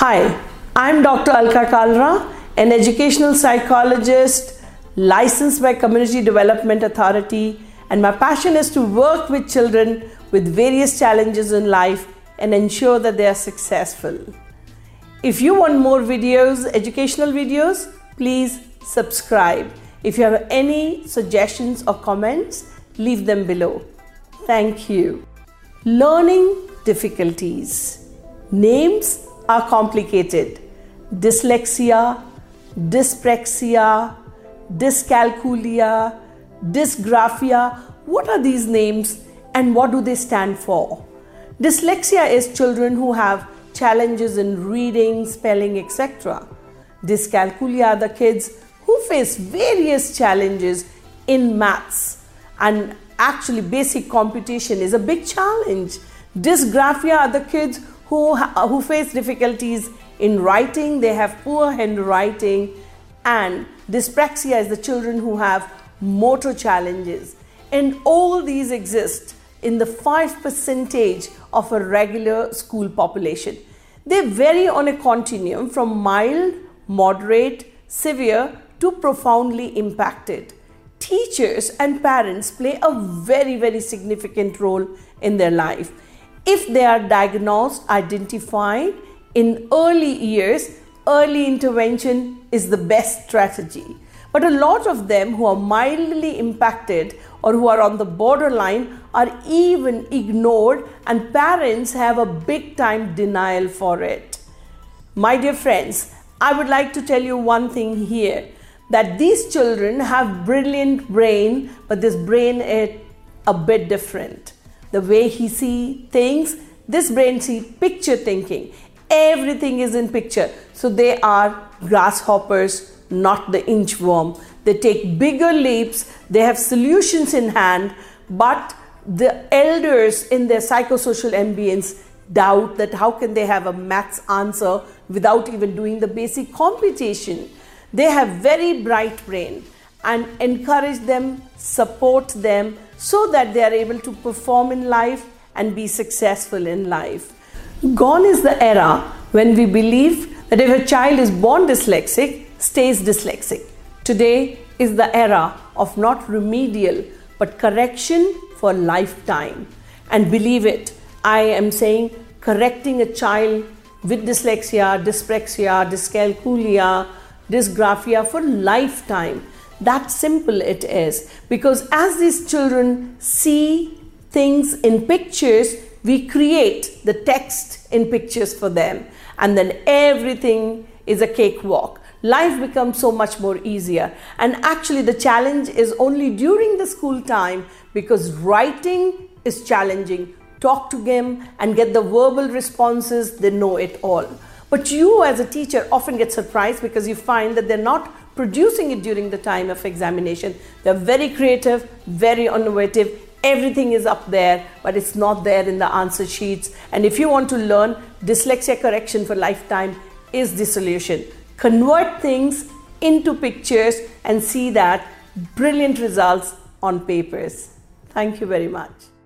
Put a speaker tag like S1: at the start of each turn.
S1: Hi, I'm Dr. Alka Kalra, an educational psychologist licensed by Community Development Authority, and my passion is to work with children with various challenges in life and ensure that they are successful. If you want more videos, educational videos, please subscribe. If you have any suggestions or comments, leave them below. Thank you. Learning difficulties. Names are complicated. Dyslexia, dyspraxia, dyscalculia, dysgraphia. What are these names and what do they stand for? Dyslexia is children who have challenges in reading, spelling, etc. Dyscalculia are the kids who face various challenges in maths and actually basic computation is a big challenge. Dysgraphia are the kids who, uh, who face difficulties in writing, they have poor handwriting, and dyspraxia is the children who have motor challenges. And all these exist in the 5 percentage of a regular school population. They vary on a continuum from mild, moderate, severe to profoundly impacted. Teachers and parents play a very, very significant role in their life if they are diagnosed, identified in early years, early intervention is the best strategy. But a lot of them who are mildly impacted or who are on the borderline are even ignored, and parents have a big time denial for it. My dear friends, I would like to tell you one thing here that these children have brilliant brain, but this brain is a bit different the way he see things this brain see picture thinking. Everything is in picture. So they are grasshoppers not the inchworm. They take bigger leaps. They have solutions in hand but the elders in their psychosocial ambience doubt that how can they have a maths answer without even doing the basic computation. They have very bright brain and encourage them support them so that they are able to perform in life and be successful in life. Gone is the era when we believe that if a child is born dyslexic, stays dyslexic. Today is the era of not remedial but correction for lifetime. And believe it, I am saying correcting a child with dyslexia, dyspraxia, dyscalculia, dysgraphia for lifetime that simple it is. Because as these children see things in pictures, we create the text in pictures for them. And then everything is a cakewalk. Life becomes so much more easier. And actually, the challenge is only during the school time because writing is challenging. Talk to them and get the verbal responses, they know it all. But you, as a teacher, often get surprised because you find that they're not producing it during the time of examination. They're very creative, very innovative. Everything is up there, but it's not there in the answer sheets. And if you want to learn, dyslexia correction for lifetime is the solution. Convert things into pictures and see that brilliant results on papers. Thank you very much.